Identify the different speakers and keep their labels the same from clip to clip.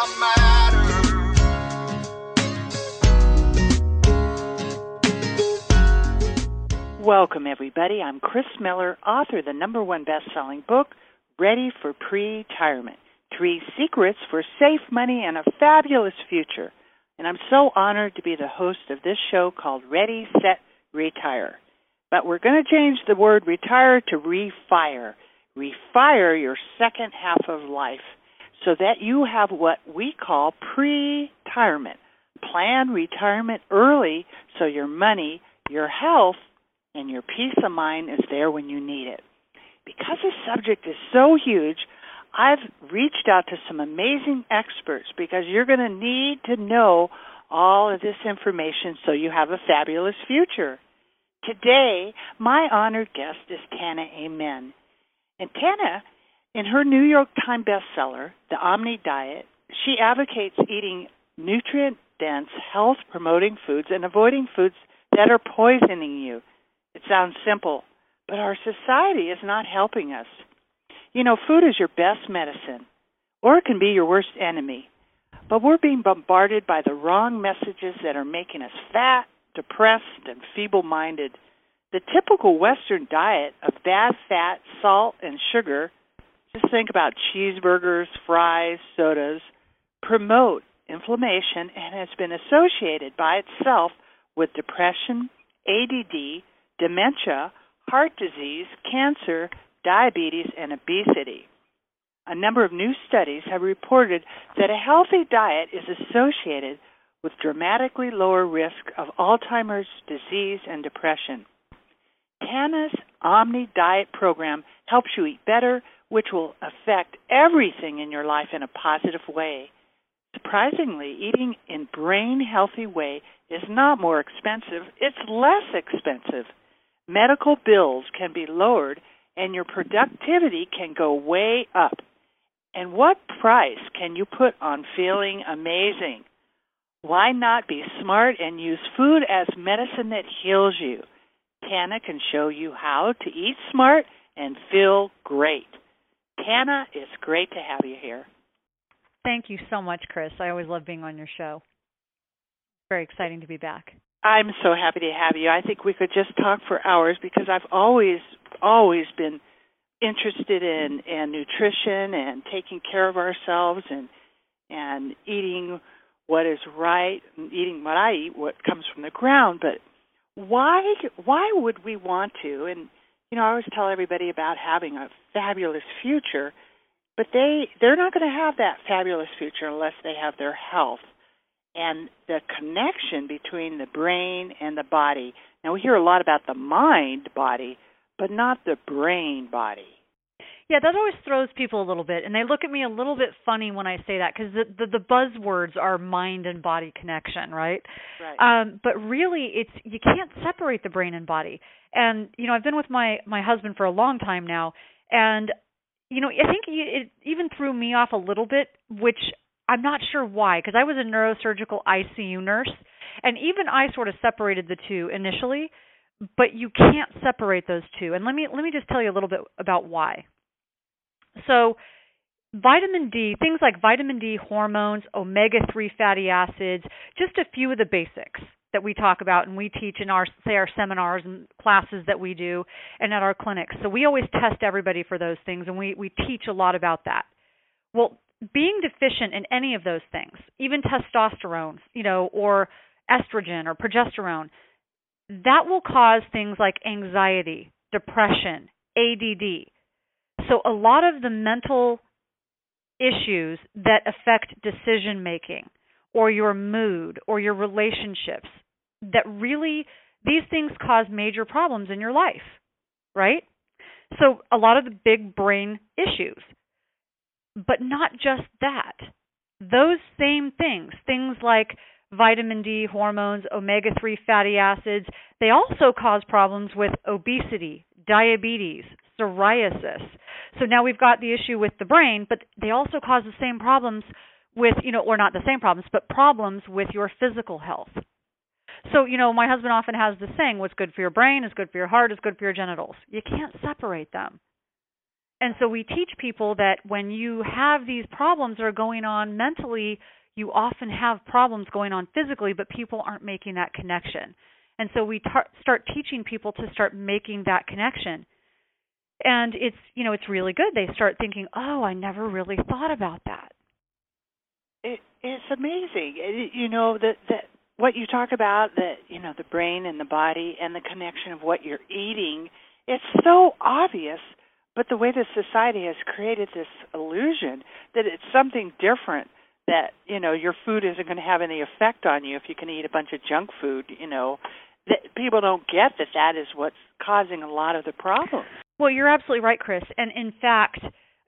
Speaker 1: I matter.
Speaker 2: Welcome, everybody. I'm Chris Miller, author of the number one best selling book, Ready for Pre Retirement Three Secrets for Safe Money and a Fabulous Future. And I'm so honored to be the host of this show called Ready, Set, Retire. But we're going to change the word retire to refire. Refire your second half of life so that you have what we call pre retirement. Plan retirement early so your money, your health, and your peace of mind is there when you need it. Because this subject is so huge, I've reached out to some amazing experts because you're going to need to know all of this information so you have a fabulous future. Today, my honored guest is Tana Amen. And Tana, in her New York Times bestseller, The Omni Diet, she advocates eating nutrient dense, health promoting foods and avoiding foods that are poisoning you. It sounds simple, but our society is not helping us. You know, food is your best medicine, or it can be your worst enemy. But we're being bombarded by the wrong messages that are making us fat, depressed, and feeble minded. The typical Western diet of bad fat, salt, and sugar just think about cheeseburgers, fries, sodas promote inflammation and has been associated by itself with depression, ADD, dementia, heart disease, cancer, diabetes, and obesity. A number of new studies have reported that a healthy diet is associated with dramatically lower risk of Alzheimer's disease and depression. Tana's Omni Diet program helps you eat better, which will affect everything in your life in a positive way. Surprisingly, eating in brain healthy way is not more expensive, it's less expensive medical bills can be lowered and your productivity can go way up. And what price can you put on feeling amazing? Why not be smart and use food as medicine that heals you? Tana can show you how to eat smart and feel great. Tana, it's great to have you here.
Speaker 3: Thank you so much, Chris. I always love being on your show. Very exciting to be back.
Speaker 2: I'm so happy to have you. I think we could just talk for hours because I've always always been interested in in nutrition and taking care of ourselves and and eating what is right, and eating what I eat, what comes from the ground. But why why would we want to? And you know, I always tell everybody about having a fabulous future, but they they're not going to have that fabulous future unless they have their health and the connection between the brain and the body. Now, we hear a lot about the mind body, but not the brain body.
Speaker 3: Yeah, that always throws people a little bit, and they look at me a little bit funny when I say that because the, the the buzzwords are mind and body connection, right?
Speaker 2: Right.
Speaker 3: Um, but really, it's you can't separate the brain and body. And you know, I've been with my my husband for a long time now, and you know, I think it even threw me off a little bit, which I'm not sure why, because I was a neurosurgical ICU nurse, and even I sort of separated the two initially, but you can't separate those two. And let me let me just tell you a little bit about why. So, vitamin D, things like vitamin D, hormones, omega-3 fatty acids, just a few of the basics that we talk about and we teach in our say our seminars and classes that we do and at our clinics. So we always test everybody for those things and we we teach a lot about that. Well, being deficient in any of those things, even testosterone, you know, or estrogen or progesterone, that will cause things like anxiety, depression, ADD. So a lot of the mental issues that affect decision making or your mood or your relationships that really these things cause major problems in your life, right? So a lot of the big brain issues but not just that. Those same things, things like vitamin D, hormones, omega 3 fatty acids, they also cause problems with obesity, diabetes, psoriasis. So now we've got the issue with the brain, but they also cause the same problems with, you know, or not the same problems, but problems with your physical health. So, you know, my husband often has the saying, what's good for your brain is good for your heart is good for your genitals. You can't separate them. And so we teach people that when you have these problems that are going on mentally, you often have problems going on physically, but people aren't making that connection. And so we tar- start teaching people to start making that connection. And it's, you know, it's really good. They start thinking, "Oh, I never really thought about that."
Speaker 2: It, it's amazing. It, you know that that what you talk about that you know the brain and the body and the connection of what you're eating. It's so obvious, but the way the society has created this illusion that it's something different that you know your food isn't going to have any effect on you if you can eat a bunch of junk food you know that people don't get that that is what's causing a lot of the problems
Speaker 3: well you're absolutely right chris. And in fact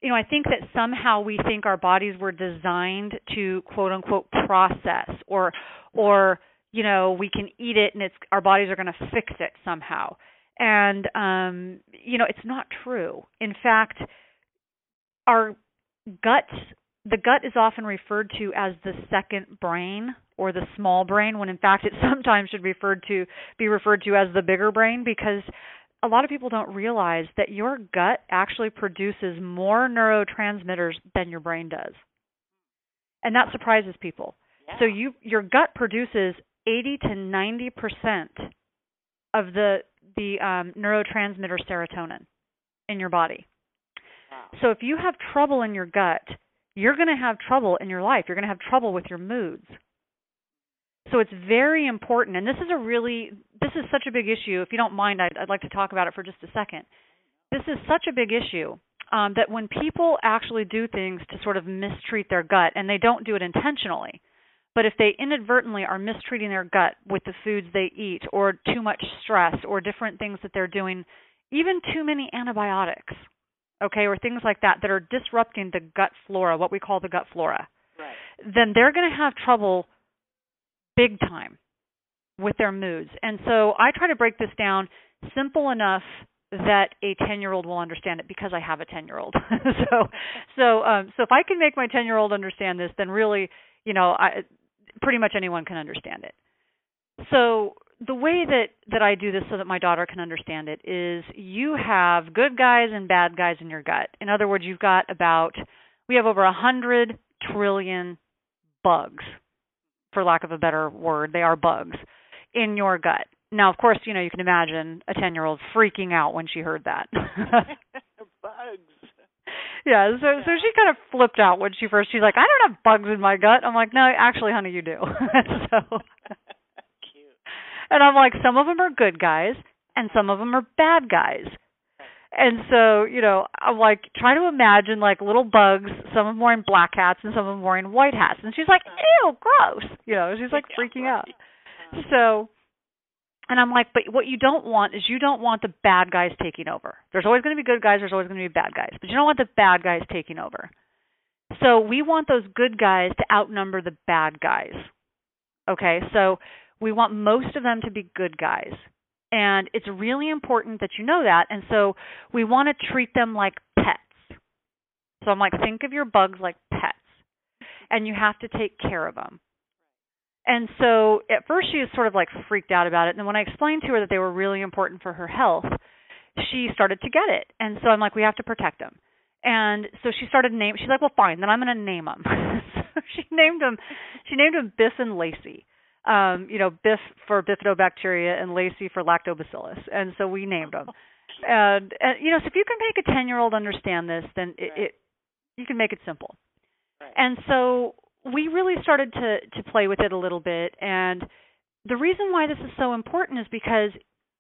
Speaker 3: you know i think that somehow we think our bodies were designed to quote unquote process or or you know we can eat it and it's our bodies are going to fix it somehow. And um you know it's not true. In fact our gut the gut is often referred to as the second brain or the small brain when in fact it sometimes should referred to be referred to as the bigger brain because a lot of people don't realize that your gut actually produces more neurotransmitters than your brain does. And that surprises people.
Speaker 2: yeah.
Speaker 3: So you your gut produces 80 to 90% of the the um, neurotransmitter serotonin in your body.
Speaker 2: wow.
Speaker 3: So if you have trouble in your gut, you're going to have trouble in your life. You're going to have trouble with your moods. So it's very important, and this is a really this is such a big issue. If you don't mind, I'd, I'd like to talk about it for just a second. This is such a big issue um, that when people actually do things to sort of mistreat their gut, and they don't do it intentionally, but if they inadvertently are mistreating their gut with the foods they eat, or too much stress, or different things that they're doing, even too many antibiotics, okay, or things like that that are disrupting the gut flora, what we call the gut flora,
Speaker 2: right
Speaker 3: then they're going to have trouble big time with their moods. And so I try to break this down simple enough that a 10-year-old will understand it because I have a 10-year-old. so so um so if I can make my 10-year-old understand this then really, you know, I pretty much anyone can understand it. So the way that that I do this so that my daughter can understand it is you have good guys and bad guys in your gut. In other words, you've got about we have over a hundred trillion bugs, for lack of a better word. They are bugs in your gut. Now, of course, you know you can imagine a ten-year-old freaking out when she heard that.
Speaker 2: bugs
Speaker 3: yeah, so so she kind of flipped out when she first. She's like, I don't have bugs in my gut. I'm like, no, actually, honey, you do. so
Speaker 2: cute
Speaker 3: And I'm like, some of them are good guys and some of them are bad guys. And so, you know, I'm like, trying to imagine like little bugs, some of them wearing black hats and some of them wearing white hats. And she's like, mm-hmm. ew, gross. You know, she's like freaking out. Mm-hmm. So, and I'm like, but what you don't want is you don't want the bad guys taking over. There's always going to be good guys, there's always going to be bad guys, but you don't want the bad guys taking over. So we want those good guys to outnumber the bad guys. Okay, so we want most of them to be good guys. And it's really important that you know that. And so we want to treat them like pets. So I'm like, think of your bugs like pets. And you have to take care of them. And so at first she was sort of like freaked out about it. And then when I explained to her that they were really important for her health, she started to get it. And so I'm like, we have to protect them. And so she started name. She's like, well, fine, then I'm going to name them. so she named them. She named them Biff and Lacey. Um, you know, Biff for bifidobacteria and Lacey for lactobacillus. And so we named them. And, and you know, so if you can make a ten year old understand this, then it,
Speaker 2: Right.
Speaker 3: it you can make it simple.
Speaker 2: Right.
Speaker 3: And so we really started to to play with it a little bit and the reason why this is so important is because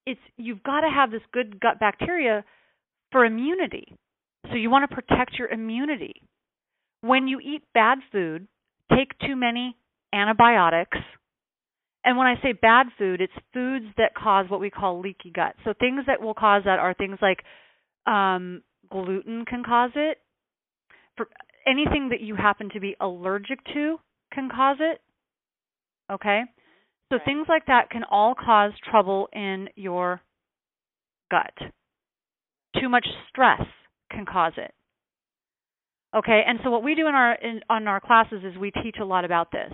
Speaker 3: it's you've got to have this good gut bacteria for immunity. So you want to protect your immunity. When you eat bad food, take too many antibiotics. And when I say bad food, it's foods that cause what we call leaky gut. So things that will cause that are things like um, gluten can cause it. For anything that you happen to be allergic to can cause it. Okay? So
Speaker 2: Right.
Speaker 3: things like that can all cause trouble in your gut. Too much stress can cause it. Okay, and so what we do in our in on our classes is we teach a lot about this.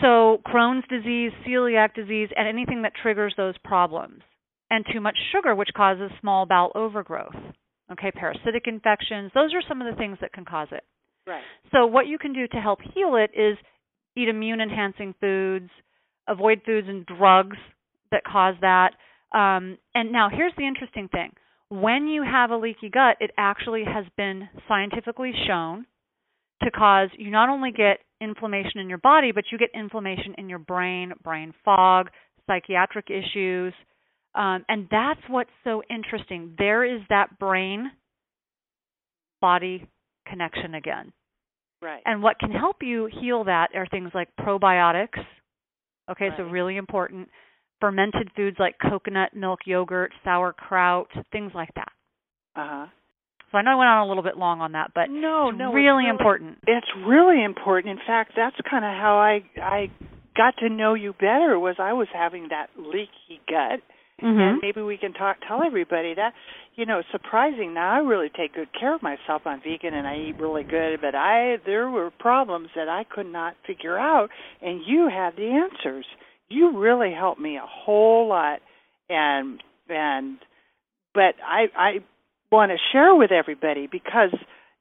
Speaker 3: So Crohn's disease, celiac disease, and anything that triggers those problems. And too much sugar, which causes small bowel overgrowth. Okay, parasitic infections, those are some of the things that can cause it.
Speaker 2: Right.
Speaker 3: So what you can do to help heal it is eat immune enhancing foods, avoid foods and drugs that cause that. Um, and now here's the interesting thing. When you have a leaky gut, it actually has been scientifically shown to cause you not only get inflammation in your body, but you get inflammation in your brain, brain fog, psychiatric issues. Um, and that's what's so interesting. There is that brain body connection again.
Speaker 2: Right.
Speaker 3: And what can help you heal that are things like probiotics. Okay, so really important. Fermented foods like coconut milk yogurt, sauerkraut, things like that.
Speaker 2: Uh huh.
Speaker 3: So I know I went on a little bit long on that, but
Speaker 2: no,
Speaker 3: it's
Speaker 2: no, it's
Speaker 3: really important.
Speaker 2: It's really important. In fact, that's kind of how I I got to know you better. Was I was having that leaky gut,
Speaker 3: Mm-hmm.
Speaker 2: and maybe we can talk tell everybody that you know surprising. Now I really take good care of myself. I'm vegan and I eat really good, but I there were problems that I could not figure out, and you had the answers. You really helped me a whole lot, and and but I I want to share with everybody because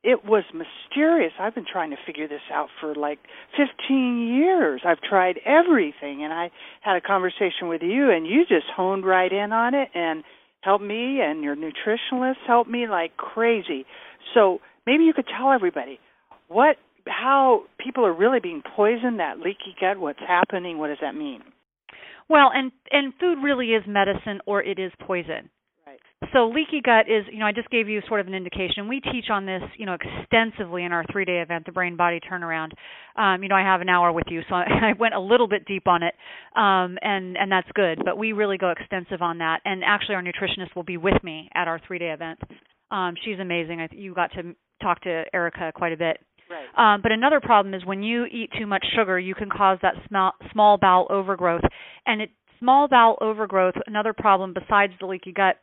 Speaker 2: it was mysterious. I've been trying to figure this out for like 15 years. I've tried everything and I had a conversation with you and you just honed right in on it and helped me and your nutritionist helped me like crazy. So maybe you could tell everybody what how people are really being poisoned, that leaky gut, what's happening, what does that mean?
Speaker 3: Well, and and food really is medicine or it is poison. So leaky gut is, you know, I just gave you sort of an indication. We teach on this, you know, extensively in our three-day event, the Brain Body Turnaround. Um, you know, I have an hour with you, so I went a little bit deep on it, um, and and that's good. But we really go extensive on that. And actually, our nutritionist will be with me at our three-day event. Um, she's amazing. I, you got to talk to Erica quite a bit.
Speaker 2: Right.
Speaker 3: Um, but another problem is when you eat too much sugar, you can cause that small, small bowel overgrowth. And it, small bowel overgrowth, another problem besides the leaky gut,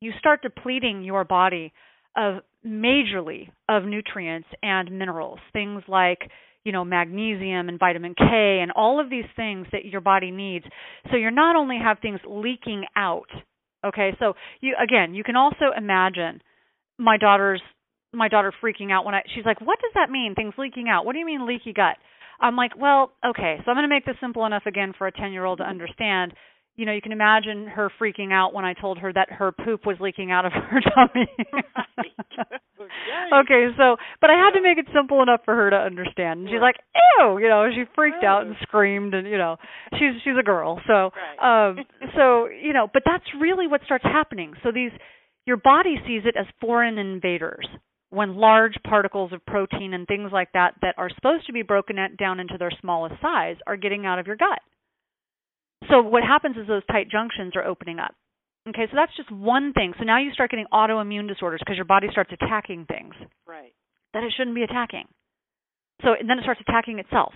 Speaker 3: you start depleting your body of majorly of nutrients and minerals, things like you know magnesium and vitamin K and all of these things that your body needs. So you're not only have things leaking out. Okay, so you again, you can also imagine my daughter's my daughter freaking out when I she's like, "What does that mean? Things leaking out? What do you mean leaky gut?" I'm like, "Well, okay, so I'm going to make this simple enough again for a 10-year-old to understand. You know, you can imagine her freaking out when I told her that her poop was leaking out of her tummy.
Speaker 2: Right.
Speaker 3: okay, so but I had to make it simple enough for her to understand. And she's like, "Ew!" You know, she freaked out and screamed, and you know, she's she's a girl. So,
Speaker 2: Right.
Speaker 3: um, so you know, but that's really what starts happening. So these, your body sees it as foreign invaders when large particles of protein and things like that that are supposed to be broken down into their smallest size are getting out of your gut. So what happens is those tight junctions are opening up. Okay, so that's just one thing. So now you start getting autoimmune disorders because your body starts attacking things
Speaker 2: Right.
Speaker 3: that it shouldn't be attacking. So and then it starts attacking itself.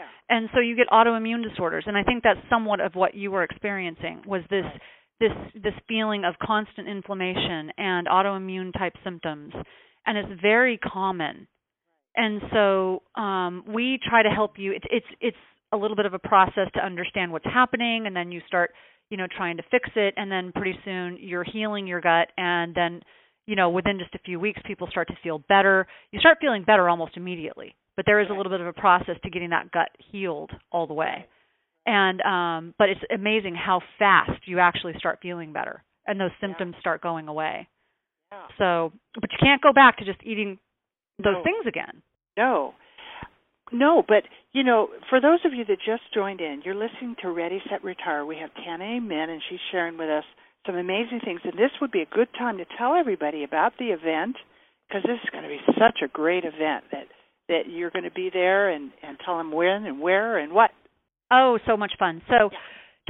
Speaker 2: Yeah.
Speaker 3: And so you get autoimmune disorders. And I think that's somewhat of what you were experiencing was this
Speaker 2: Right.
Speaker 3: this this feeling of constant inflammation and autoimmune type symptoms. And it's very common. And so um we try to help you it's it's it's a little bit of a process to understand what's happening and then you start you know trying to fix it and then pretty soon you're healing your gut and then you know within just a few weeks people start to feel better you start feeling better almost immediately but there is a little bit of a process to getting that gut healed all the way and um but it's amazing how fast you actually start feeling better and those
Speaker 2: Yeah.
Speaker 3: symptoms start going away
Speaker 2: Yeah.
Speaker 3: so but you can't go back to just eating those
Speaker 2: No.
Speaker 3: things again
Speaker 2: No. No, but you know, for those of you that just joined in, you're listening to Ready Set Retire. We have Tana Amen and she's sharing with us some amazing things and this would be a good time to tell everybody about the event because this is going to be such a great event that that you're going to be there and and tell them when and where and what.
Speaker 3: Oh, so much fun. So
Speaker 2: Yeah.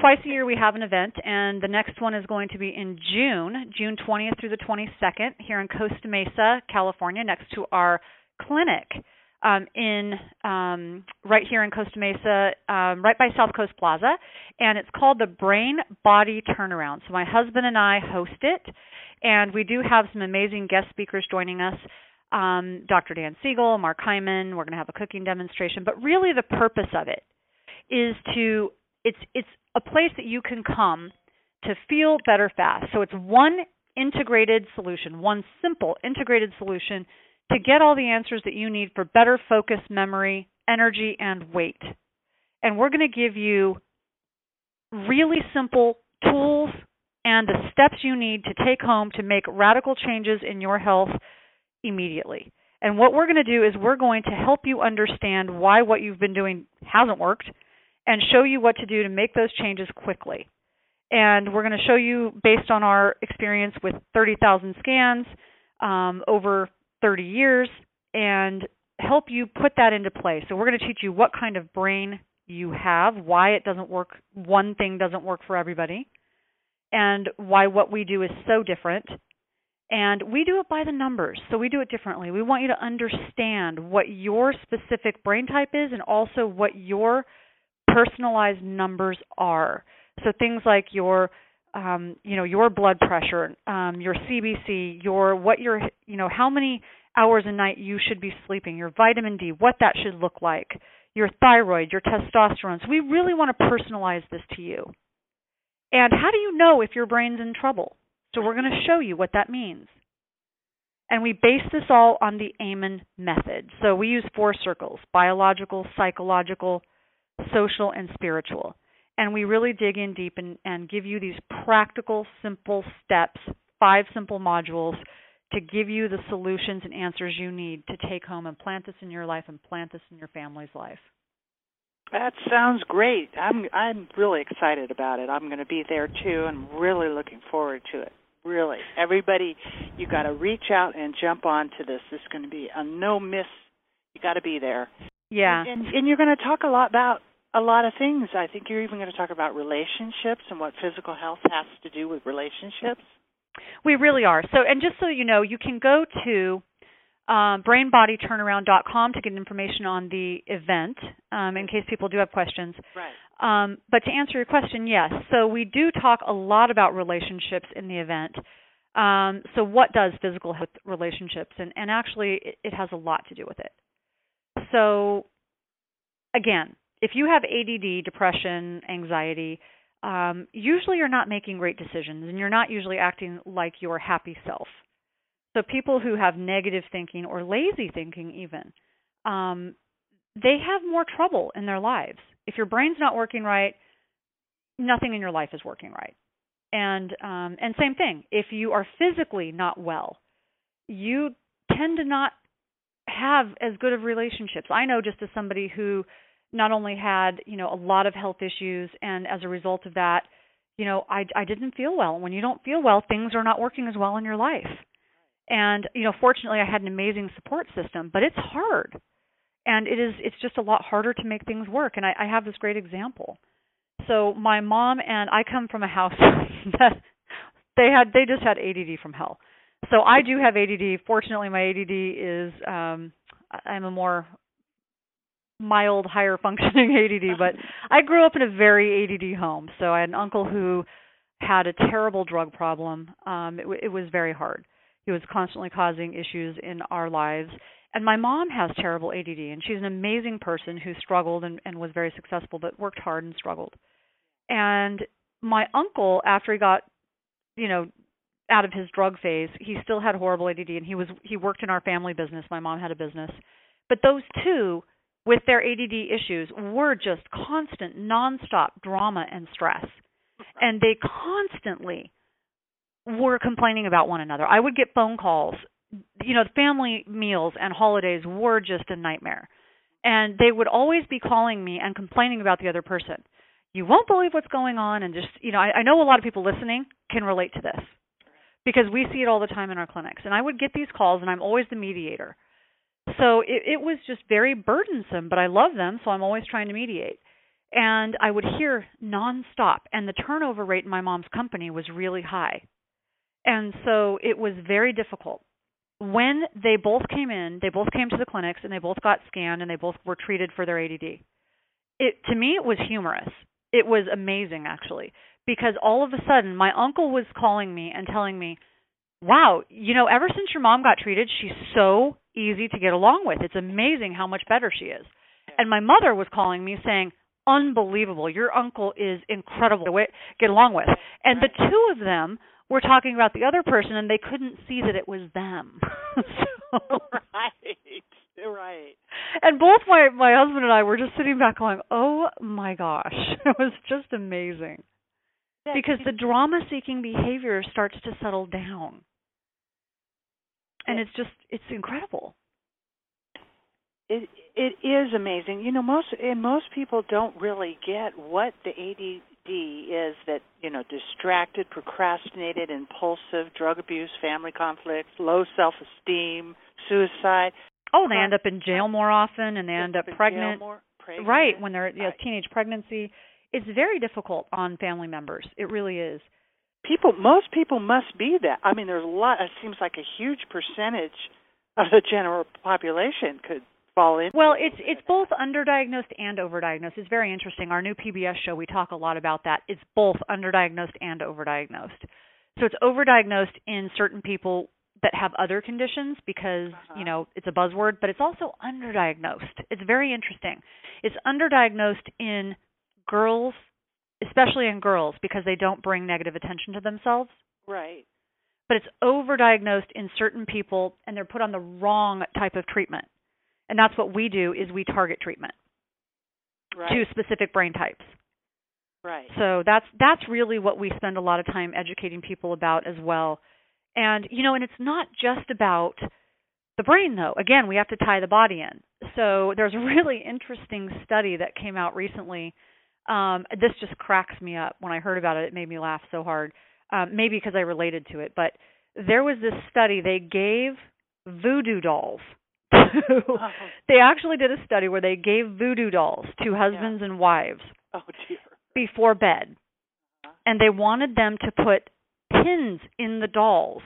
Speaker 3: twice a year we have an event and the next one is going to be in June, June 20th through the 22nd here in Costa Mesa, California next to our clinic. Um, in um, right here in Costa Mesa, um, right by South Coast Plaza, and it's called the Brain Body Turnaround. So my husband and I host it, and we do have some amazing guest speakers joining us. Um, Dr. Dan Siegel, Mark Hyman. We're going to have a cooking demonstration, but really the purpose of it is to it's it's a place that you can come to feel better fast. So it's one integrated solution, one simple integrated solution to get all the answers that you need for better focus, memory, energy, and weight. And we're going to give you really simple tools and the steps you need to take home to make radical changes in your health immediately. And what we're going to do is we're going to help you understand why what you've been doing hasn't worked and show you what to do to make those changes quickly. And we're going to show you, based on our experience with 30,000 scans um, over 30 years, and help you put that into place. So we're going to teach you what kind of brain you have, why it doesn't work, one thing doesn't work for everybody, and why what we do is so different. And we do it by the numbers, so we do it differently. We want you to understand what your specific brain type is and also what your personalized numbers are. So things like your um, you know your blood pressure, um, your CBC, your what your you know how many hours a night you should be sleeping, your vitamin D, what that should look like, your thyroid, your testosterone. So we really want to personalize this to you. And how do you know if your brain's in trouble? So we're going to show you what that means. And we base this all on the Amen method. So we use four circles biological, psychological, social, and spiritual. And we really dig in deep and, and give you these practical, simple steps, five simple modules to give you the solutions and answers you need to take home and plant this in your life and plant this in your family's life.
Speaker 2: That sounds great. I'm I'm really excited about it. I'm going to be there too and really looking forward to it. Really. Everybody, you got to reach out and jump onto this. This is going to be a no miss. You got to be there.
Speaker 3: Yeah.
Speaker 2: And, and you're going to talk a lot about a lot of things. I think you're even going to talk about relationships and what physical health has to do with relationships.
Speaker 3: We really are. So, and just so you know, you can go to um, brainbodyturnaround.com to get information on the event um, in case people do have questions.
Speaker 2: Right.
Speaker 3: Um, but to answer your question, yes. So we do talk a lot about relationships in the event. Um, so what does physical health relationships? And, and actually, it, it has a lot to do with it. So again, if you have ADD, depression, anxiety, um, usually you're not making great decisions and you're not usually acting like your happy self. So people who have negative thinking or lazy thinking, even, um, they have more trouble in their lives. If your brain's not working right, nothing in your life is working right. And um, and same thing, if you are physically not well, you tend to not have as good of relationships. I know just as somebody who not only had you know a lot of health issues and as a result of that you know i i didn't feel well. When you don't feel well things are not working as well in your life. And you know fortunately i had an amazing support system but it's hard. And it is it's just a lot harder to make things work. And i i have this great example. So my mom and i come from a house that they had they just had add from hell. So i do have add fortunately my add is um i'm a more mild higher functioning ADD, but I grew up in a very ADD home. So I had an uncle who had a terrible drug problem. Um it, it was very hard. He was constantly causing issues in our lives. And my mom has terrible ADD and she's an amazing person who struggled and, and was very successful but worked hard and struggled. And my uncle after he got you know out of his drug phase, he still had horrible ADD and he was he worked in our family business. My mom had a business. But those two with their ADD issues were just constant, nonstop drama and stress. And they constantly were complaining about one another. I would get phone calls. You know, family meals and holidays were just a nightmare. And they would always be calling me and complaining about the other person. You won't believe what's going on. And just, you know, I, I know a lot of people listening can relate to this because we see it all the time in our clinics. And I would get these calls, and I'm always the mediator so it, it was just very burdensome, but I love them, so I'm always trying to mediate. And I would hear nonstop, and the turnover rate in my mom's company was really high. And so it was very difficult. When they both came in, they both came to the clinics and they both got scanned and they both were treated for their ADD. It to me it was humorous. It was amazing actually because all of a sudden my uncle was calling me and telling me, "Wow, you know, ever since your mom got treated, she's so easy to get along with. It's amazing how much better she is. And my mother was calling me saying, "Unbelievable! Your uncle is incredible to get along with." And the two of them were talking about the other person and they couldn't see that it was them. so,
Speaker 2: right. Right.
Speaker 3: And both my my husband and I were just sitting back going, "Oh my gosh." It was just amazing.
Speaker 2: Yeah,
Speaker 3: Because the drama seeking behavior starts to settle down. And it's just it's incredible.
Speaker 2: It it is amazing. You know, most and most people don't really get what the ADD is. That you know, distracted, procrastinated, impulsive, drug abuse, family conflicts, low self-esteem, suicide.
Speaker 3: Oh, they end up in jail more often and they end up pregnant.
Speaker 2: more, pregnant.
Speaker 3: Right, when they're yeah,
Speaker 2: Right.
Speaker 3: teenage pregnancy. It's very difficult on family members. It really is.
Speaker 2: People, most people must be that. I mean, there's a lot. It seems like a huge percentage of the general population could fall in.
Speaker 3: Well, it's it's both underdiagnosed and overdiagnosed. It's very interesting. Our new PBS show, we talk a lot about that. It's both underdiagnosed and overdiagnosed. So it's overdiagnosed in certain people that have other conditions because,
Speaker 2: Uh-huh.
Speaker 3: you know, it's a buzzword, but it's also underdiagnosed. It's very interesting. It's underdiagnosed in girls, especially in girls because they don't bring negative attention to themselves
Speaker 2: right.
Speaker 3: but it's overdiagnosed in certain people and they're put on the wrong type of treatment. And that's what we do is we target treatment
Speaker 2: Right.
Speaker 3: to specific brain types.
Speaker 2: right.
Speaker 3: So that's that's really what we spend a lot of time educating people about as well. And you know, and it's not just about the brain though. Again, we have to tie the body in. So there's a really interesting study that came out recently. Um, this just cracks me up. When I heard about it, it made me laugh so hard. Um, maybe because I related to it, but there was this study. They gave voodoo dolls. To,
Speaker 2: Oh,
Speaker 3: they actually did a study where they gave voodoo dolls to husbands and wives
Speaker 2: oh dear.
Speaker 3: before bed and they wanted them to put pins in the dolls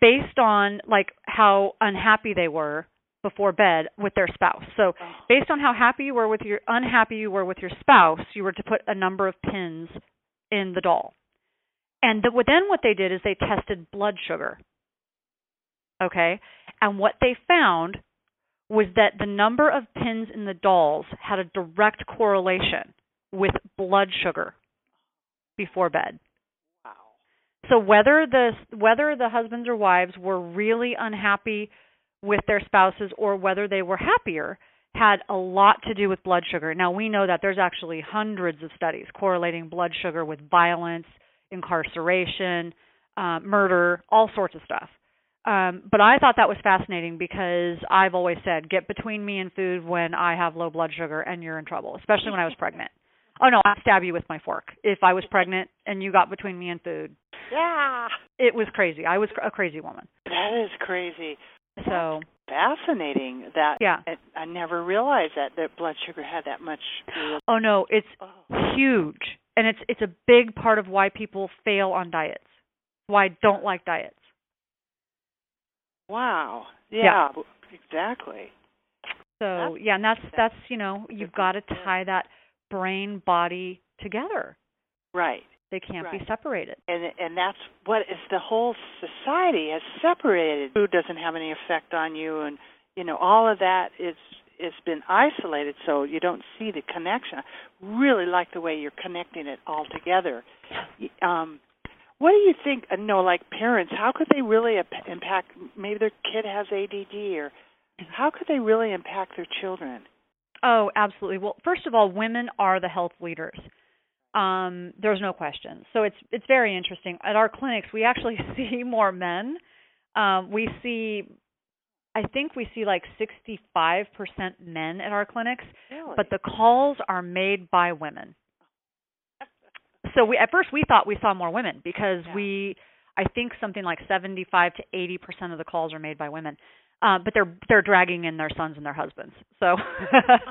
Speaker 3: based on like how unhappy they were before bed with their spouse. So
Speaker 2: Oh.
Speaker 3: based on how happy you were with your unhappy you were with your spouse, you were to put a number of pins in the doll. And the, then what they did is they tested blood sugar. Okay? And what they found was that the number of pins in the dolls had a direct correlation with blood sugar before bed.
Speaker 2: Wow.
Speaker 3: So whether the whether the husbands or wives were really unhappy with their spouses or whether they were happier had a lot to do with blood sugar. Now we know that there's actually hundreds of studies correlating blood sugar with violence, incarceration, uh, murder, all sorts of stuff. Um, but I thought that was fascinating because I've always said, get between me and food when I have low blood sugar and you're in trouble, especially when I was pregnant. Oh no, I'd stab you with my fork if I was pregnant and you got between me and food.
Speaker 2: Yeah.
Speaker 3: It was crazy. I was a crazy woman.
Speaker 2: That is crazy.
Speaker 3: So
Speaker 2: Fascinating. That.
Speaker 3: Yeah.
Speaker 2: I, I never realized that that blood sugar had that much.
Speaker 3: Oh no, it's
Speaker 2: Oh.
Speaker 3: huge, and it's it's a big part of why people fail on diets. Why I don't like diets.
Speaker 2: Wow.
Speaker 3: Yeah.
Speaker 2: Yeah. Exactly.
Speaker 3: So
Speaker 2: That's-
Speaker 3: yeah, and that's that's you know you've got to tie that brain body together.
Speaker 2: Right.
Speaker 3: They can't be separated.
Speaker 2: And and that's what is the whole society has separated. Food doesn't have any effect on you, and you know all of that is it's been isolated, so you don't see the connection. I really like the way you're connecting it all together. Um, what do you think? uh, No, like parents, how could they really impact? Maybe their kid has ADD, or how could they really impact their children?
Speaker 3: Oh, absolutely. Well, first of all, women are the health leaders. Um, there's no question. So it's it's very interesting. At our clinics, we actually see more men. Um, we see, I think we see like 65% men at our clinics,
Speaker 2: Really?
Speaker 3: but the calls are made by women. So we at first we thought we saw more women because
Speaker 2: Yeah.
Speaker 3: we, I think something like 75 to 80% of the calls are made by women. Uh, but they're they're dragging in their sons and their husbands. So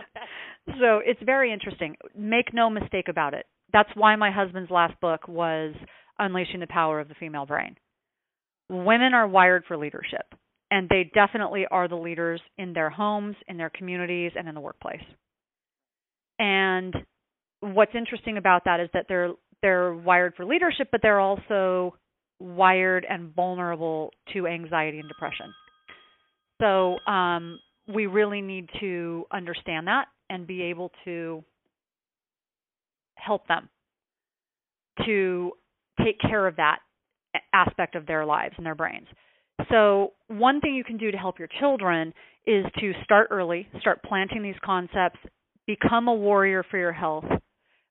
Speaker 3: so it's very interesting. Make no mistake about it. That's why my husband's last book was Unleashing the Power of the Female Brain. Women are wired for leadership, and they definitely are the leaders in their homes, in their communities, and in the workplace. And what's interesting about that is that they're they're wired for leadership, but they're also wired and vulnerable to anxiety and depression. So um, we really need to understand that and be able to help them to take care of that aspect of their lives and their brains. So, one thing you can do to help your children is to start early, start planting these concepts, become a warrior for your health,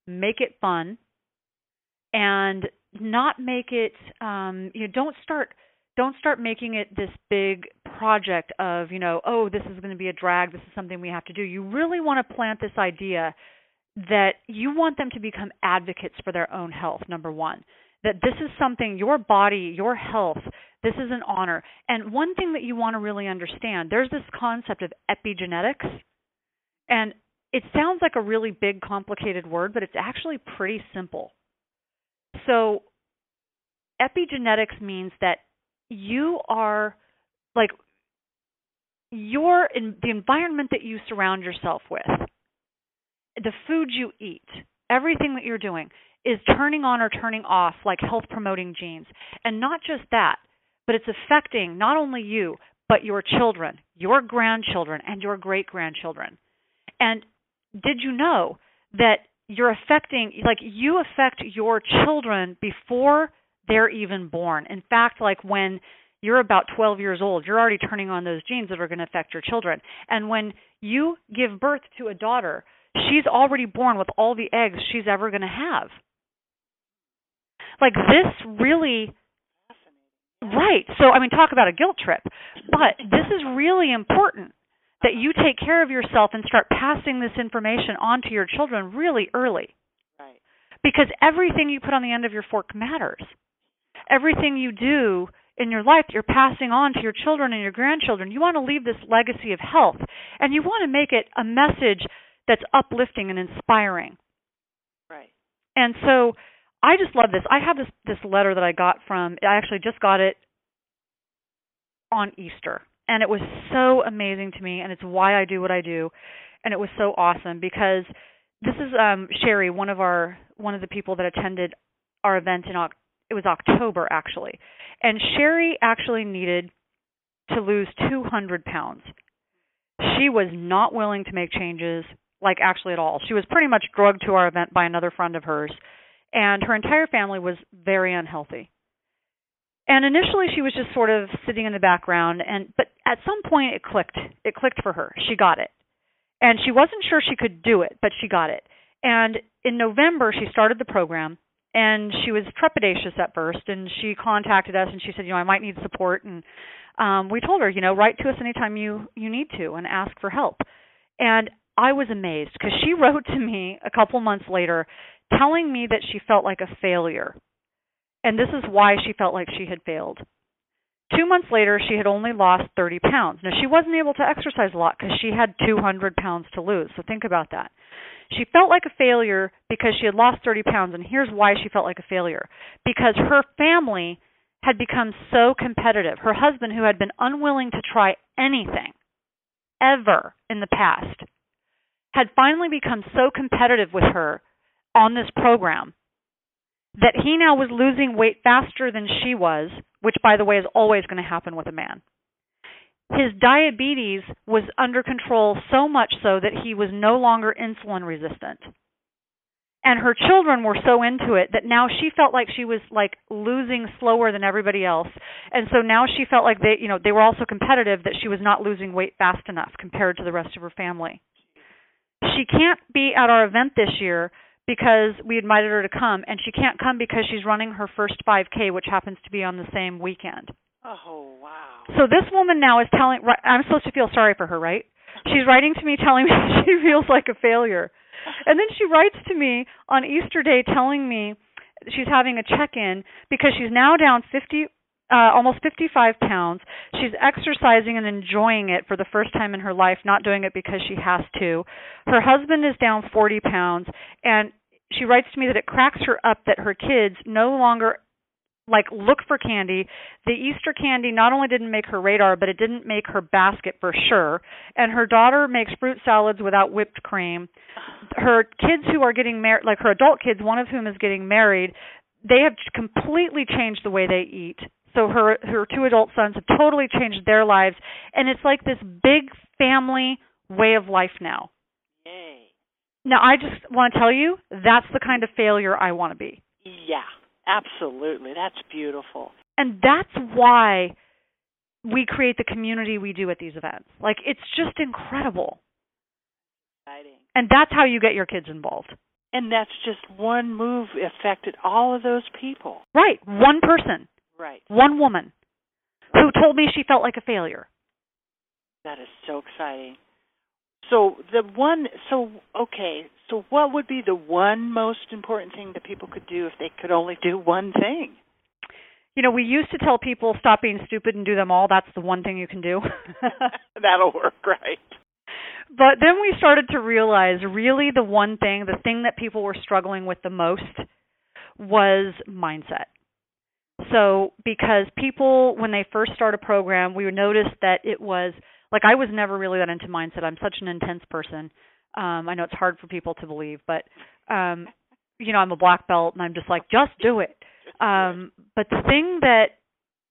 Speaker 3: make it fun, and not make it um you know don't start don't start making it this big project of you know oh this is going to be a drag this is something we have to do you really want to plant this idea that you want them to become advocates for their own health number 1 that this is something your body your health this is an honor. And one thing that you want to really understand there's this concept of epigenetics and it sounds like a really big complicated word but it's actually pretty simple. So epigenetics means that you are like your in the environment that you surround yourself with the food you eat everything that you're doing is turning on or turning off like health promoting genes and not just that but it's affecting not only you but your children your grandchildren and your great grandchildren and did you know that you're affecting like you affect your children before they're even born. In fact, like when you're about 12 years old, you're already turning on those genes that are going to affect your children. And when you give birth to a daughter, she's already born with all the eggs she's ever going to have. Like this really Right. So I mean talk about a guilt trip. But this is really important that you take care of yourself and start passing this information on to your children really early.
Speaker 2: Right.
Speaker 3: Because everything you put on the end of your fork matters. Everything you do in your life you're passing on to your children and your grandchildren. You want to leave this legacy of health and you want to make it a message that's uplifting and inspiring.
Speaker 2: Right.
Speaker 3: And so I just love this. I have this this letter that I got from I actually just got it on Easter and it was so amazing to me and it's why I do what I do and it was so awesome because this is um Sherry one of our one of the people that attended our event in it was October actually and Sherry actually needed to lose 200 pounds she was not willing to make changes like actually at all. She was pretty much drugged to our event by another friend of hers and her entire family was very unhealthy. And initially she was just sort of sitting in the background and but at some point it clicked. It clicked for her. She got it. And she wasn't sure she could do it but she got it. And in november she started the program and she was trepidatious at first and she contacted us and she said you know i might need support and um we told her you know write to us anytime you you need to and ask for help. And i was amazed because she wrote to me a couple months later telling me that she felt like a failure and this is why she felt like she had failed. Two months later, she had only lost 30 pounds. Now, she wasn't able to exercise a lot because she had 200 pounds to lose. So think about that. She felt like a failure because she had lost 30 pounds. And here's why she felt like a failure because her family had become so competitive. Her husband, who had been unwilling to try anything ever in the past, had finally become so competitive with her on this program that he now was losing weight faster than she was, which, by the way, is always going to happen with a man. His diabetes was under control so much so that he was no longer insulin resistant. And her children were so into it that now she felt like she was like losing slower than everybody else. And so now she felt like they, you know, they were also competitive that she was not losing weight fast enough compared to the rest of her family. She can't be at our event this year because we invited her to come and she can't come because she's running her first 5k which happens to be on the same weekend.
Speaker 2: Oh, wow.
Speaker 3: So this woman now is telling I'm supposed to feel sorry for her, right? She's writing to me telling me she feels like a failure. And then she writes to me on Easter day telling me she's having a check-in because she's now down 50 uh, almost 55 pounds. She's exercising and enjoying it for the first time in her life, not doing it because she has to. Her husband is down 40 pounds, and she writes to me that it cracks her up that her kids no longer like look for candy. The Easter candy not only didn't make her radar, but it didn't make her basket for sure. And her daughter makes fruit salads without whipped cream. Her kids who are getting married, like her adult kids, one of whom is getting married, they have completely changed the way they eat so her her two adult sons have totally changed their lives and it's like this big family way of life now
Speaker 2: Yay.
Speaker 3: now i just want to tell you that's the kind of failure i want to be
Speaker 2: Yeah. Absolutely. That's beautiful.
Speaker 3: And that's why we create the community we do at these events. Like it's just incredible.
Speaker 2: Exciting.
Speaker 3: And that's how you get your kids involved.
Speaker 2: And that's just one move affected all of those people.
Speaker 3: Right. One person.
Speaker 2: Right.
Speaker 3: One woman who told me she felt like a failure.
Speaker 2: That is so exciting. So the one so okay, so what would be the one most important thing that people could do if they could only do one thing?
Speaker 3: You know, we used to tell people stop being stupid and do them all. That's the one thing you can do.
Speaker 2: That'll work, right?
Speaker 3: But then we started to realize really the one thing, the thing that people were struggling with the most was mindset. So, because people, when they first start a program, we noticed that it was like I was never really that into mindset. I'm such an intense person. Um, I know it's hard for people to believe, but um, you know, I'm a black belt and I'm just like, just do it. Um, but the thing that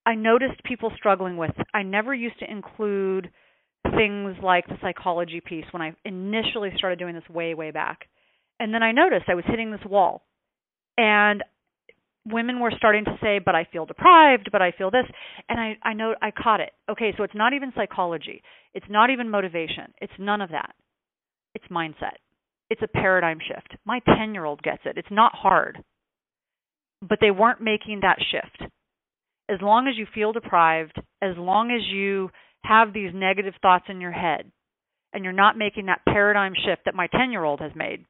Speaker 3: I noticed people struggling with, I never used to include things like the psychology piece when I initially started doing this way, way back. And then I noticed I was hitting this wall. And women were starting to say, but I feel deprived, but I feel this. And I, I know I caught it. Okay, so it's not even psychology. It's not even motivation. It's none of that. It's mindset. It's a paradigm shift. My 10 year old gets it. It's not hard. But they weren't making that shift. As long as you feel deprived, as long as you have these negative thoughts in your head and you're not making that paradigm shift that my 10 year old has made,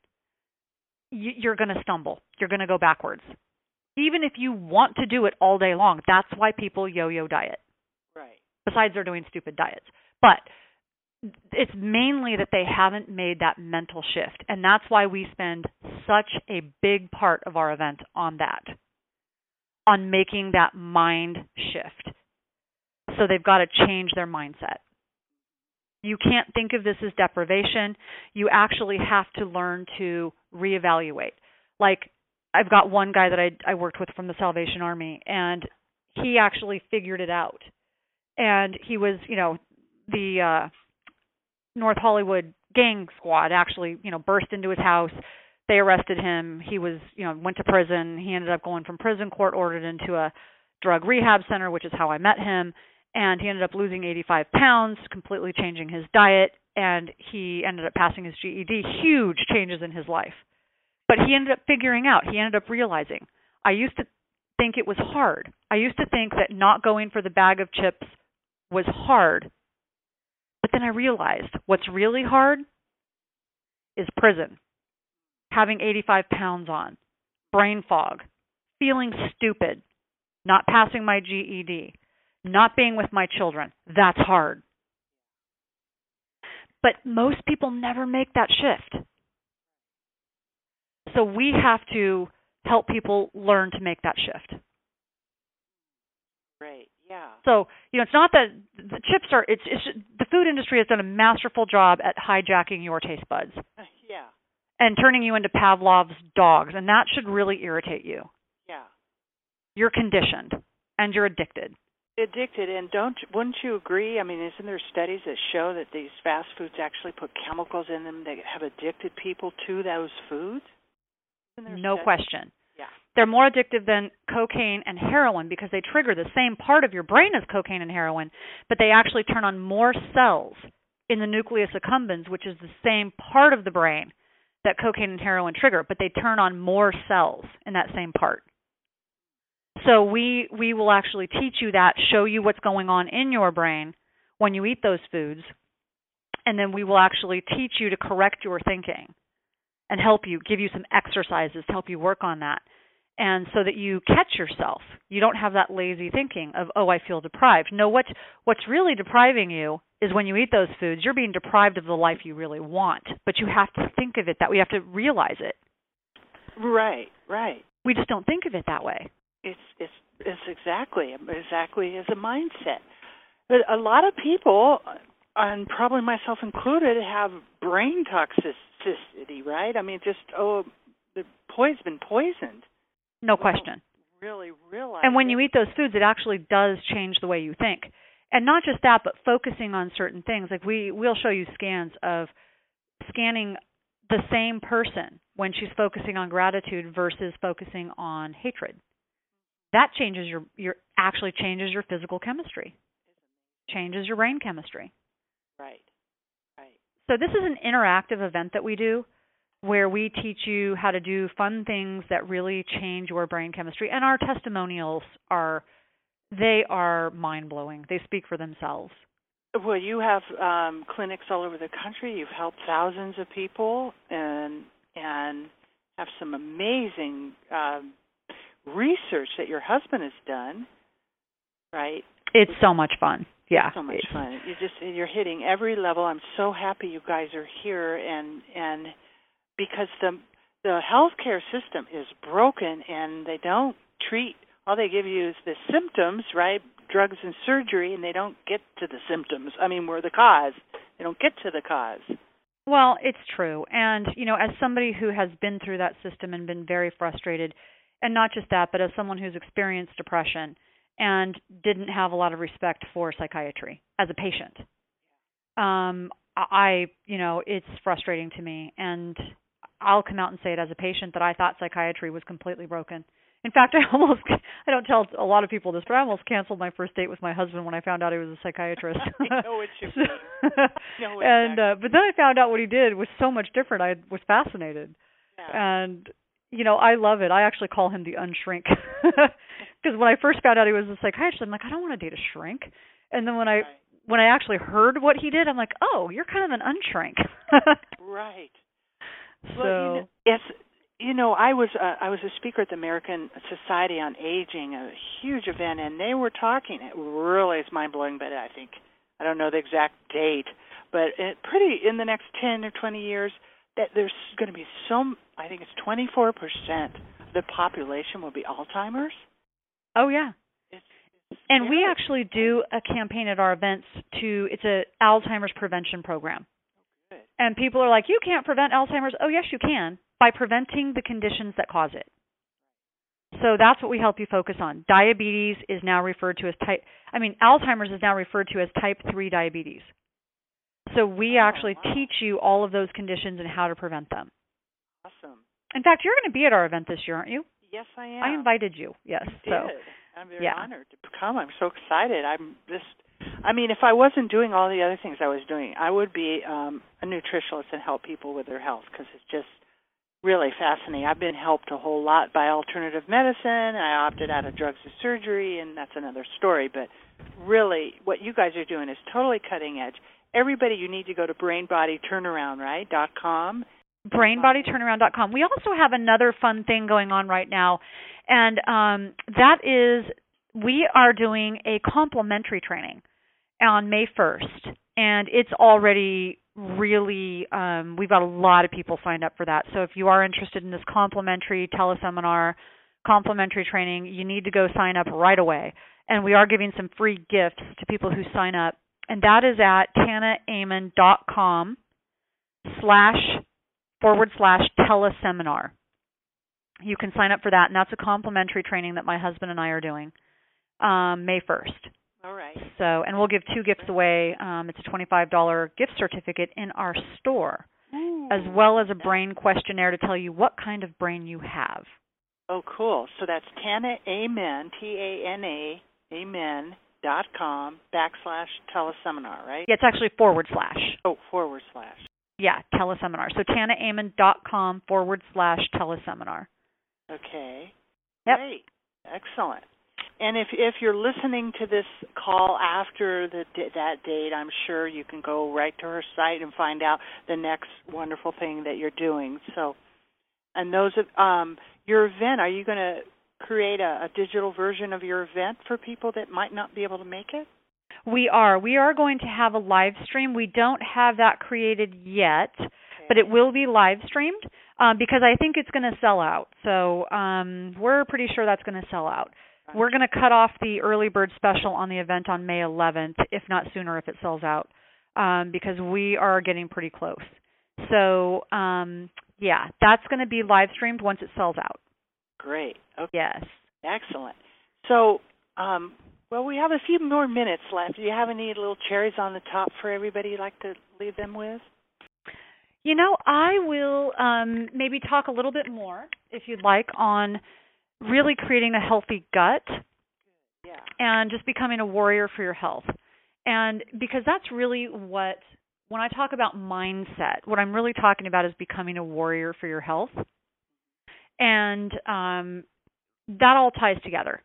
Speaker 3: you're going to stumble. You're going to go backwards. Even if you want to do it all day long, that's why people yo yo diet.
Speaker 2: Right.
Speaker 3: Besides, they're doing stupid diets. But it's mainly that they haven't made that mental shift. And that's why we spend such a big part of our event on that, on making that mind shift. So they've got to change their mindset. You can't think of this as deprivation. You actually have to learn to reevaluate. Like I've got one guy that I I worked with from the Salvation Army and he actually figured it out. And he was, you know, the uh North Hollywood gang squad actually, you know, burst into his house. They arrested him. He was, you know, went to prison. He ended up going from prison court ordered into a drug rehab center, which is how I met him and he ended up losing 85 pounds, completely changing his diet, and he ended up passing his GED. Huge changes in his life. But he ended up figuring out, he ended up realizing, I used to think it was hard. I used to think that not going for the bag of chips was hard. But then I realized what's really hard is prison, having 85 pounds on, brain fog, feeling stupid, not passing my GED not being with my children. That's hard. But most people never make that shift. So we have to help people learn to make that shift.
Speaker 2: Right. Yeah.
Speaker 3: So you know, it's not that the chips are. It's it's the food industry has done a masterful job at hijacking your taste buds.
Speaker 2: Yeah.
Speaker 3: And turning you into Pavlov's dogs, and that should really irritate you.
Speaker 2: Yeah.
Speaker 3: You're conditioned, and you're addicted
Speaker 2: addicted and don't wouldn't you agree i mean isn't there studies that show that these fast foods actually put chemicals in them that have addicted people to those foods
Speaker 3: no question.
Speaker 2: Yeah.
Speaker 3: They're more addictive than cocaine and heroin because they trigger the same part of your brain as cocaine and heroin but they actually turn on more cells in the nucleus accumbens which is the same part of the brain that cocaine and heroin trigger but they turn on more cells in that same part. So we we will actually teach you that, show you what's going on in your brain when you eat those foods, and then we will actually teach you to correct your thinking and help you, give you some exercises to help you work on that. And so that you catch yourself. You don't have that lazy thinking of, oh, I feel deprived. No, what what's really depriving you is when you eat those foods, you're being deprived of the life you really want. But you have to think of it that we have to realize it.
Speaker 2: Right, right.
Speaker 3: We just don't think of it that way
Speaker 2: it's it's it's exactly exactly as a mindset. But a lot of people, and probably myself included, have brain toxicity. Right? I mean, just oh, the poison's been poisoned.
Speaker 3: No question.
Speaker 2: Really realize.
Speaker 3: And when
Speaker 2: it.
Speaker 3: you eat those foods, it actually does change the way you think. And not just that, but focusing on certain things. Like we we'll show you scans of scanning the same person when she's focusing on gratitude versus focusing on hatred that changes your your actually changes your physical chemistry. Changes your brain chemistry.
Speaker 2: Right. Right.
Speaker 3: So this is an interactive event that we do where we teach you how to do fun things that really change your brain chemistry and our testimonials are they are mind blowing. They speak for themselves.
Speaker 2: Well, you have um, clinics all over the country. You've helped thousands of people, and and have some amazing um, research that your husband has done. Right?
Speaker 3: It's so much fun. Yeah,
Speaker 2: so much fun. You just you're hitting every level. I'm so happy you guys are here, and and because the the healthcare system is broken, and they don't treat. All they give you is the symptoms, right? drugs and surgery and they don't get to the symptoms. I mean, we're the cause. They don't get to the cause.
Speaker 3: Well, it's true. And, you know, as somebody who has been through that system and been very frustrated, and not just that, but as someone who's experienced depression and didn't have a lot of respect for psychiatry as a patient. Um I, you know, it's frustrating to me and I'll come out and say it as a patient that I thought psychiatry was completely broken in fact, I almost I don't tell a lot of people this, but I almost canceled my first date with my husband when I found out he was a psychiatrist.
Speaker 2: I know what you
Speaker 3: mean.
Speaker 2: no,
Speaker 3: and uh, but then I found out what he did was so much different. I was fascinated.
Speaker 2: Yeah.
Speaker 3: And you know, I love it. I actually call him the unshrink. Because when I first found out he was a psychiatrist, I'm like, I don't want to date a shrink. And then when I
Speaker 2: right.
Speaker 3: when I actually heard what he did, I'm like, oh, you're kind of an unshrink.
Speaker 2: right.
Speaker 3: So
Speaker 2: well, you know, yes, you know, I was uh, I was a speaker at the American Society on Aging, a huge event, and they were talking. It really is mind blowing, but I think I don't know the exact date, but it pretty in the next ten or twenty years that there's going to be some. I think it's twenty four percent of the population will be Alzheimer's.
Speaker 3: Oh yeah.
Speaker 2: It's, it's
Speaker 3: And we actually do a campaign at our events to it's a Alzheimer's prevention program.
Speaker 2: Oh, good.
Speaker 3: And people are like, "You can't prevent Alzheimer's." Oh, yes, you can by preventing the conditions that cause it. So that's what we help you focus on. Diabetes is now referred to as type I mean, Alzheimer's is now referred to as type 3 diabetes. So we
Speaker 2: Oh,
Speaker 3: actually
Speaker 2: wow.
Speaker 3: teach you all of those conditions and how to prevent them.
Speaker 2: Awesome.
Speaker 3: In fact, you're going to be at our event this year, aren't you?
Speaker 2: Yes, I am.
Speaker 3: I invited you. Yes.
Speaker 2: You
Speaker 3: so
Speaker 2: did. I'm very
Speaker 3: yeah.
Speaker 2: honored to come. I'm so excited. I'm just. I mean, if I wasn't doing all the other things I was doing, I would be um, a nutritionist and help people with their health because it's just really fascinating. I've been helped a whole lot by alternative medicine. I opted out of drugs and surgery, and that's another story. But really, what you guys are doing is totally cutting edge. Everybody, you need to go to brainbodyturnaround, right? dot com.
Speaker 3: brainbodyturnaround.com. We also have another fun thing going on right now, and um, that is we are doing a complimentary training on May 1st, and it's already really um, we've got a lot of people signed up for that. So if you are interested in this complimentary teleseminar, complimentary training, you need to go sign up right away. And we are giving some free gifts to people who sign up, and that is at tanaamen.com slash forward slash teleseminar. You can sign up for that, and that's a complimentary training that my husband and I are doing um, May 1st.
Speaker 2: All right.
Speaker 3: So, and we'll give two gifts away. Um, it's a $25 gift certificate in our store, as well as a brain questionnaire to tell you what kind of brain you have.
Speaker 2: Oh, cool. So that's Tana Amen, T A N A, Amen dot com backslash teleseminar, right?
Speaker 3: Yeah, it's actually forward slash.
Speaker 2: Oh, forward slash.
Speaker 3: Yeah, teleseminar. So tanaamen.com forward slash teleseminar.
Speaker 2: Okay.
Speaker 3: Yep.
Speaker 2: Great. Excellent. And if if you're listening to this call after the that date, I'm sure you can go right to her site and find out the next wonderful thing that you're doing. So, and those of um your event, are you going to create a, a digital version of your event for people that might not be able to make it?
Speaker 3: We are. We are going to have a live stream. We don't have that created yet, but it will be live streamed um, because I think it's going to sell out. So um, we're pretty sure that's going to sell out. We're going to cut off the early bird special on the event on May 11th, if not sooner, if it sells out, um, because we are getting pretty close. So um, yeah, that's going to be live streamed once it sells out.
Speaker 2: Great. Okay.
Speaker 3: Yes.
Speaker 2: Excellent. So, um, well, we have a few more minutes left. Do you have any little cherries on the top for everybody you'd like to leave them with?
Speaker 3: You know, I will um, maybe talk a little bit more, if you'd like, on really creating a healthy gut
Speaker 2: Yeah.
Speaker 3: and just becoming a warrior for your health. And because that's really what when I talk about mindset, what I'm really talking about is becoming a warrior for your health. And um that all ties together.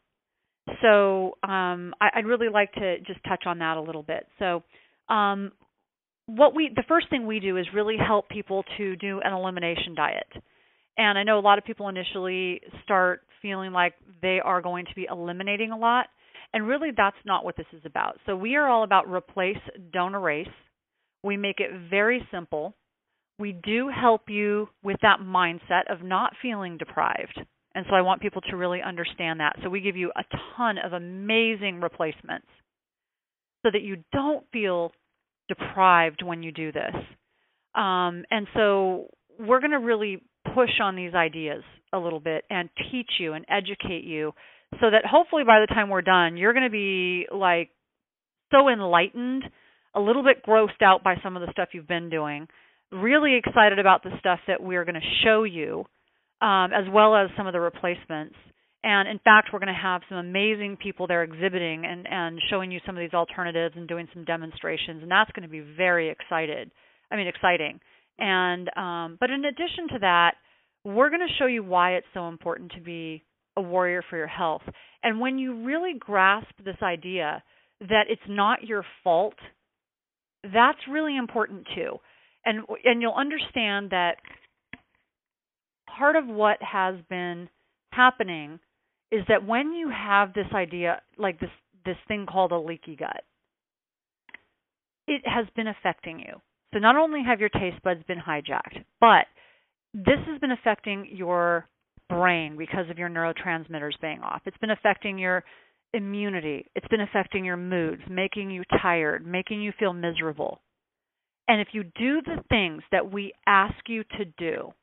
Speaker 3: So um I, I'd really like to just touch on that a little bit. So um what we the first thing we do is really help people to do an elimination diet. And I know a lot of people initially start feeling like they are going to be eliminating a lot. And really, that's not what this is about. So, we are all about replace, don't erase. We make it very simple. We do help you with that mindset of not feeling deprived. And so, I want people to really understand that. So, we give you a ton of amazing replacements so that you don't feel deprived when you do this. Um, and so, we're going to really push on these ideas a little bit and teach you and educate you so that hopefully by the time we're done, you're going to be like so enlightened, a little bit grossed out by some of the stuff you've been doing, really excited about the stuff that we're going to show you, um, as well as some of the replacements. And in fact, we're going to have some amazing people there exhibiting and, and showing you some of these alternatives and doing some demonstrations, and that's going to be very excited. I mean, exciting. And um, but in addition to that, we're going to show you why it's so important to be a warrior for your health. And when you really grasp this idea that it's not your fault, that's really important too. And and you'll understand that part of what has been happening is that when you have this idea like this this thing called a leaky gut, it has been affecting you. So not only have your taste buds been hijacked, but this has been affecting your brain because of your neurotransmitters being off. It's been affecting your immunity. It's been affecting your moods, making you tired, making you feel miserable. And if you do the things that we ask you to do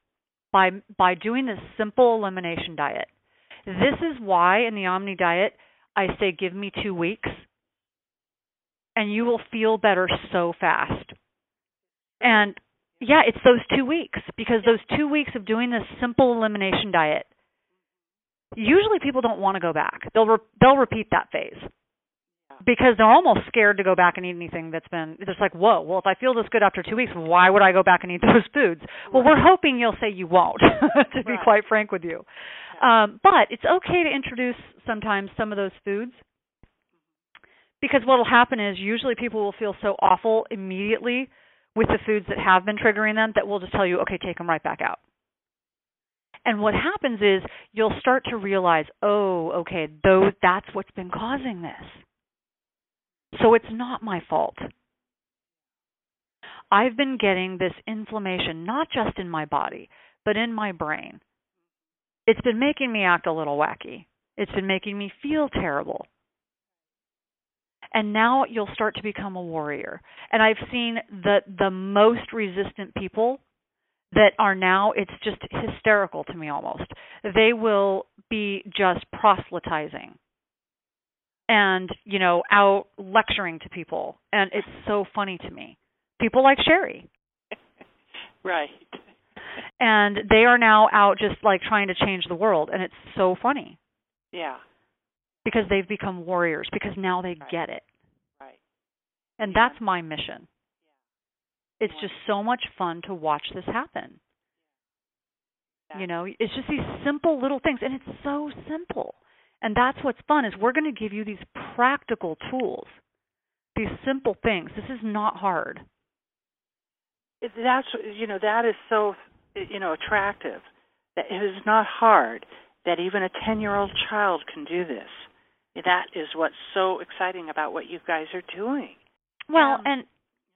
Speaker 3: by by doing this simple elimination diet, this is why in the Omni diet I say give me 2 weeks and you will feel better so fast. And yeah, it's those two weeks because those two weeks of doing this simple elimination diet. Usually, people don't want to go back. They'll re- they'll repeat that phase because they're almost scared to go back and eat anything that's been. It's like, whoa. Well, if I feel this good after two weeks, why would I go back and eat those foods? Well, we're hoping you'll say you won't. to be
Speaker 2: Right.
Speaker 3: quite frank with you, um, but it's okay to introduce sometimes some of those foods because what will happen is usually people will feel so awful immediately with the foods that have been triggering them that we'll just tell you, okay, take them right back out. And what happens is you'll start to realize, oh, okay, though that's what's been causing this. So it's not my fault. I've been getting this inflammation not just in my body, but in my brain. It's been making me act a little wacky. It's been making me feel terrible and now you'll start to become a warrior. And I've seen the the most resistant people that are now it's just hysterical to me almost. They will be just proselytizing and, you know, out lecturing to people and it's so funny to me. People like Sherry
Speaker 2: Right.
Speaker 3: and they are now out just like trying to change the world and it's so funny
Speaker 2: Yeah.
Speaker 3: because they've become warriors because now they
Speaker 2: Right.
Speaker 3: get it.
Speaker 2: Right.
Speaker 3: And
Speaker 2: Yeah.
Speaker 3: that's my mission. yeah. It's just so much fun to watch this happen. You know, it's just these simple little things and it's so simple. And that's what's fun is we're going to give you these practical tools. These simple things. This is not hard.
Speaker 2: That's you know that is so you know attractive that it is not hard that even a 10 year old child can do this that is what's so exciting about what you guys are doing
Speaker 3: Well,
Speaker 2: Um,
Speaker 3: and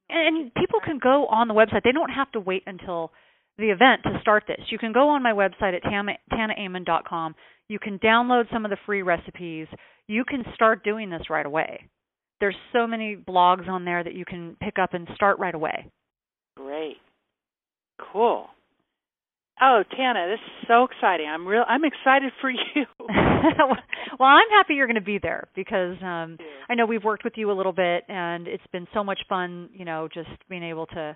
Speaker 3: and people can go on the website. They don't have to wait until the event to start this. You can go on my website at tana. You can download some of the free recipes. You can start doing this right away. There's so many blogs on there that you can pick up and start right away.
Speaker 2: great cool oh tana this is so exciting i'm real i'm excited for you
Speaker 3: well, I'm happy you're going to be there because um I know we've worked with you a little bit and it's been so much fun, you know, just being able to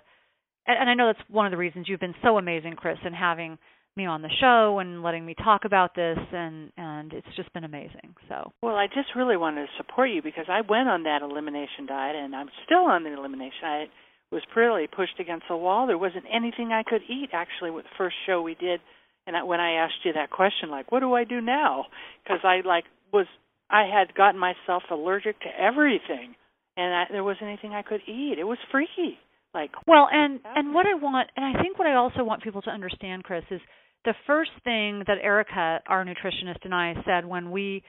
Speaker 3: and, and I know that's one of the reasons you've been so amazing, Chris, in having me on the show and letting me talk about this and and it's just been amazing. So
Speaker 2: Well, I just really wanted to support you because I went on that elimination diet and I'm still on the elimination diet. Was pretty pushed against the wall. There wasn't anything I could eat actually with the first show we did and I, when I asked you that question like what do I do now? Cuz I like was I had gotten myself allergic to everything and I, there wasn't anything I could eat. It was freaky. Like
Speaker 3: well, and and what I want, and I think what I also want people to understand, Chris, is the first thing that Erica, our nutritionist, and I said when we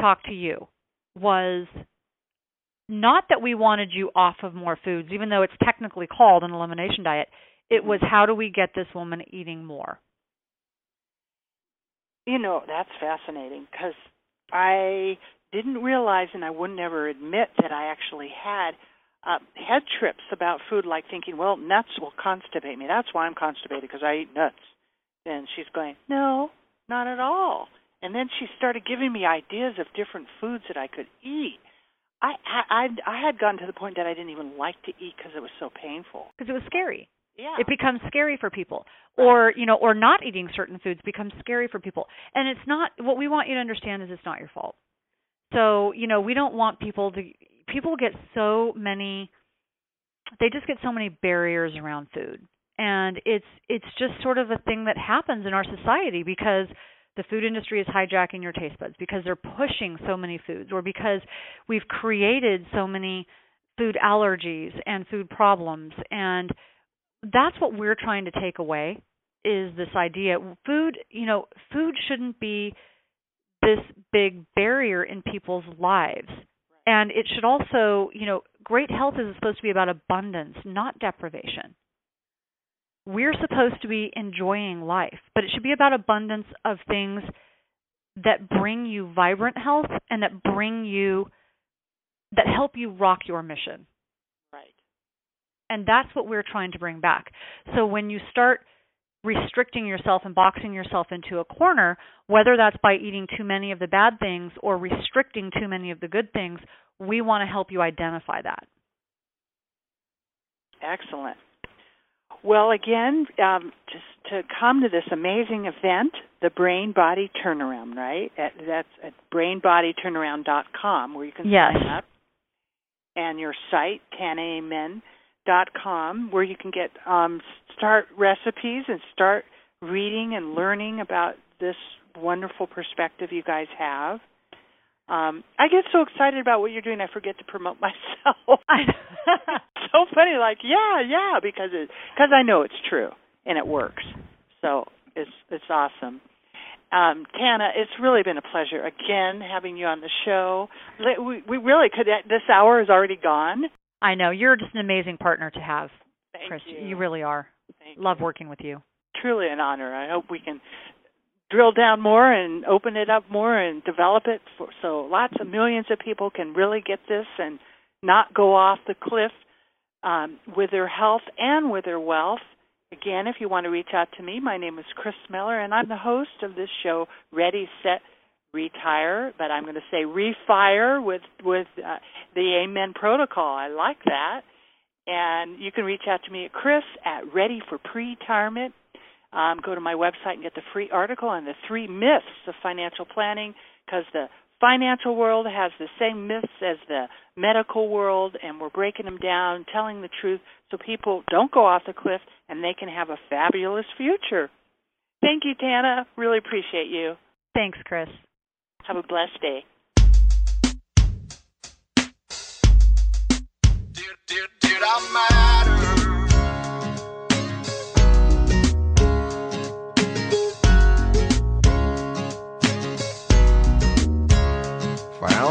Speaker 3: talked to you was not that we wanted you off of more foods, even though it's technically called an elimination diet. It was how do we get this woman eating more?
Speaker 2: You know, that's fascinating because I didn't realize and I would never admit that I actually had uh, head trips about food, like thinking, well, nuts will constipate me. That's why I'm constipated because I eat nuts. And she's going, no, not at all. And then she started giving me ideas of different foods that I could eat. I I I had gotten to the point that I didn't even like to eat because it was so painful.
Speaker 3: Because it was scary.
Speaker 2: Yeah.
Speaker 3: It becomes scary for people. Or, you know, or not eating certain foods becomes scary for people. And it's not what we want you to understand is it's not your fault. So, you know, we don't want people to people get so many they just get so many barriers around food. And it's it's just sort of a thing that happens in our society because the food industry is hijacking your taste buds because they're pushing so many foods or because we've created so many food allergies and food problems. And that's what we're trying to take away is this idea. Food you know food shouldn't be this big barrier in people's lives. And it should also you know great health is supposed to be about abundance not deprivation we're supposed to be enjoying life, but it should be about abundance of things that bring you vibrant health and that bring you that help you rock your mission.
Speaker 2: Right.
Speaker 3: And that's what we're trying to bring back. So when you start restricting yourself and boxing yourself into a corner, whether that's by eating too many of the bad things or restricting too many of the good things, we want to help you identify that.
Speaker 2: Excellent. Well, again, um, just to come to this amazing event, the Brain Body Turnaround, right? At, that's at brainbodyturnaround.com where you can
Speaker 3: yes.
Speaker 2: sign up, and your site, tanaamen.com, where you can get um, start recipes and start reading and learning about this wonderful perspective you guys have. Um, I get so excited about what you're doing, I forget to promote myself. so funny, like yeah, yeah, because it because I know it's true and it works. So it's it's awesome. Um, Tana, it's really been a pleasure again having you on the show. We we really could. This hour is already gone.
Speaker 3: I know you're just an amazing partner to have,
Speaker 2: Thank
Speaker 3: Chris.
Speaker 2: You.
Speaker 3: you really are.
Speaker 2: Thank
Speaker 3: Love
Speaker 2: you.
Speaker 3: working with you.
Speaker 2: Truly an honor. I hope we can drill down more and open it up more and develop it for, so lots of millions of people can really get this and not go off the cliff um, with their health and with their wealth. Again, if you want to reach out to me, my name is Chris Miller, and I'm the host of this show, Ready, Set, Retire. But I'm going to say refire with with uh, the Amen Protocol. I like that. And you can reach out to me at Chris at Ready for Pre-Retirement um, go to my website and get the free article on the three myths of financial planning because the financial world has the same myths as the medical world, and we're breaking them down, telling the truth so people don't go off the cliff and they can have a fabulous future. Thank you, Tana. Really appreciate you.
Speaker 3: Thanks, Chris.
Speaker 2: Have a blessed day.
Speaker 1: Did, did, did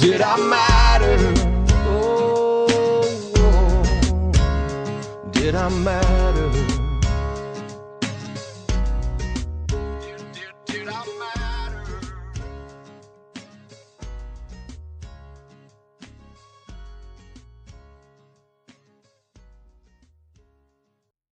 Speaker 1: Did I matter? Oh, oh. did I matter?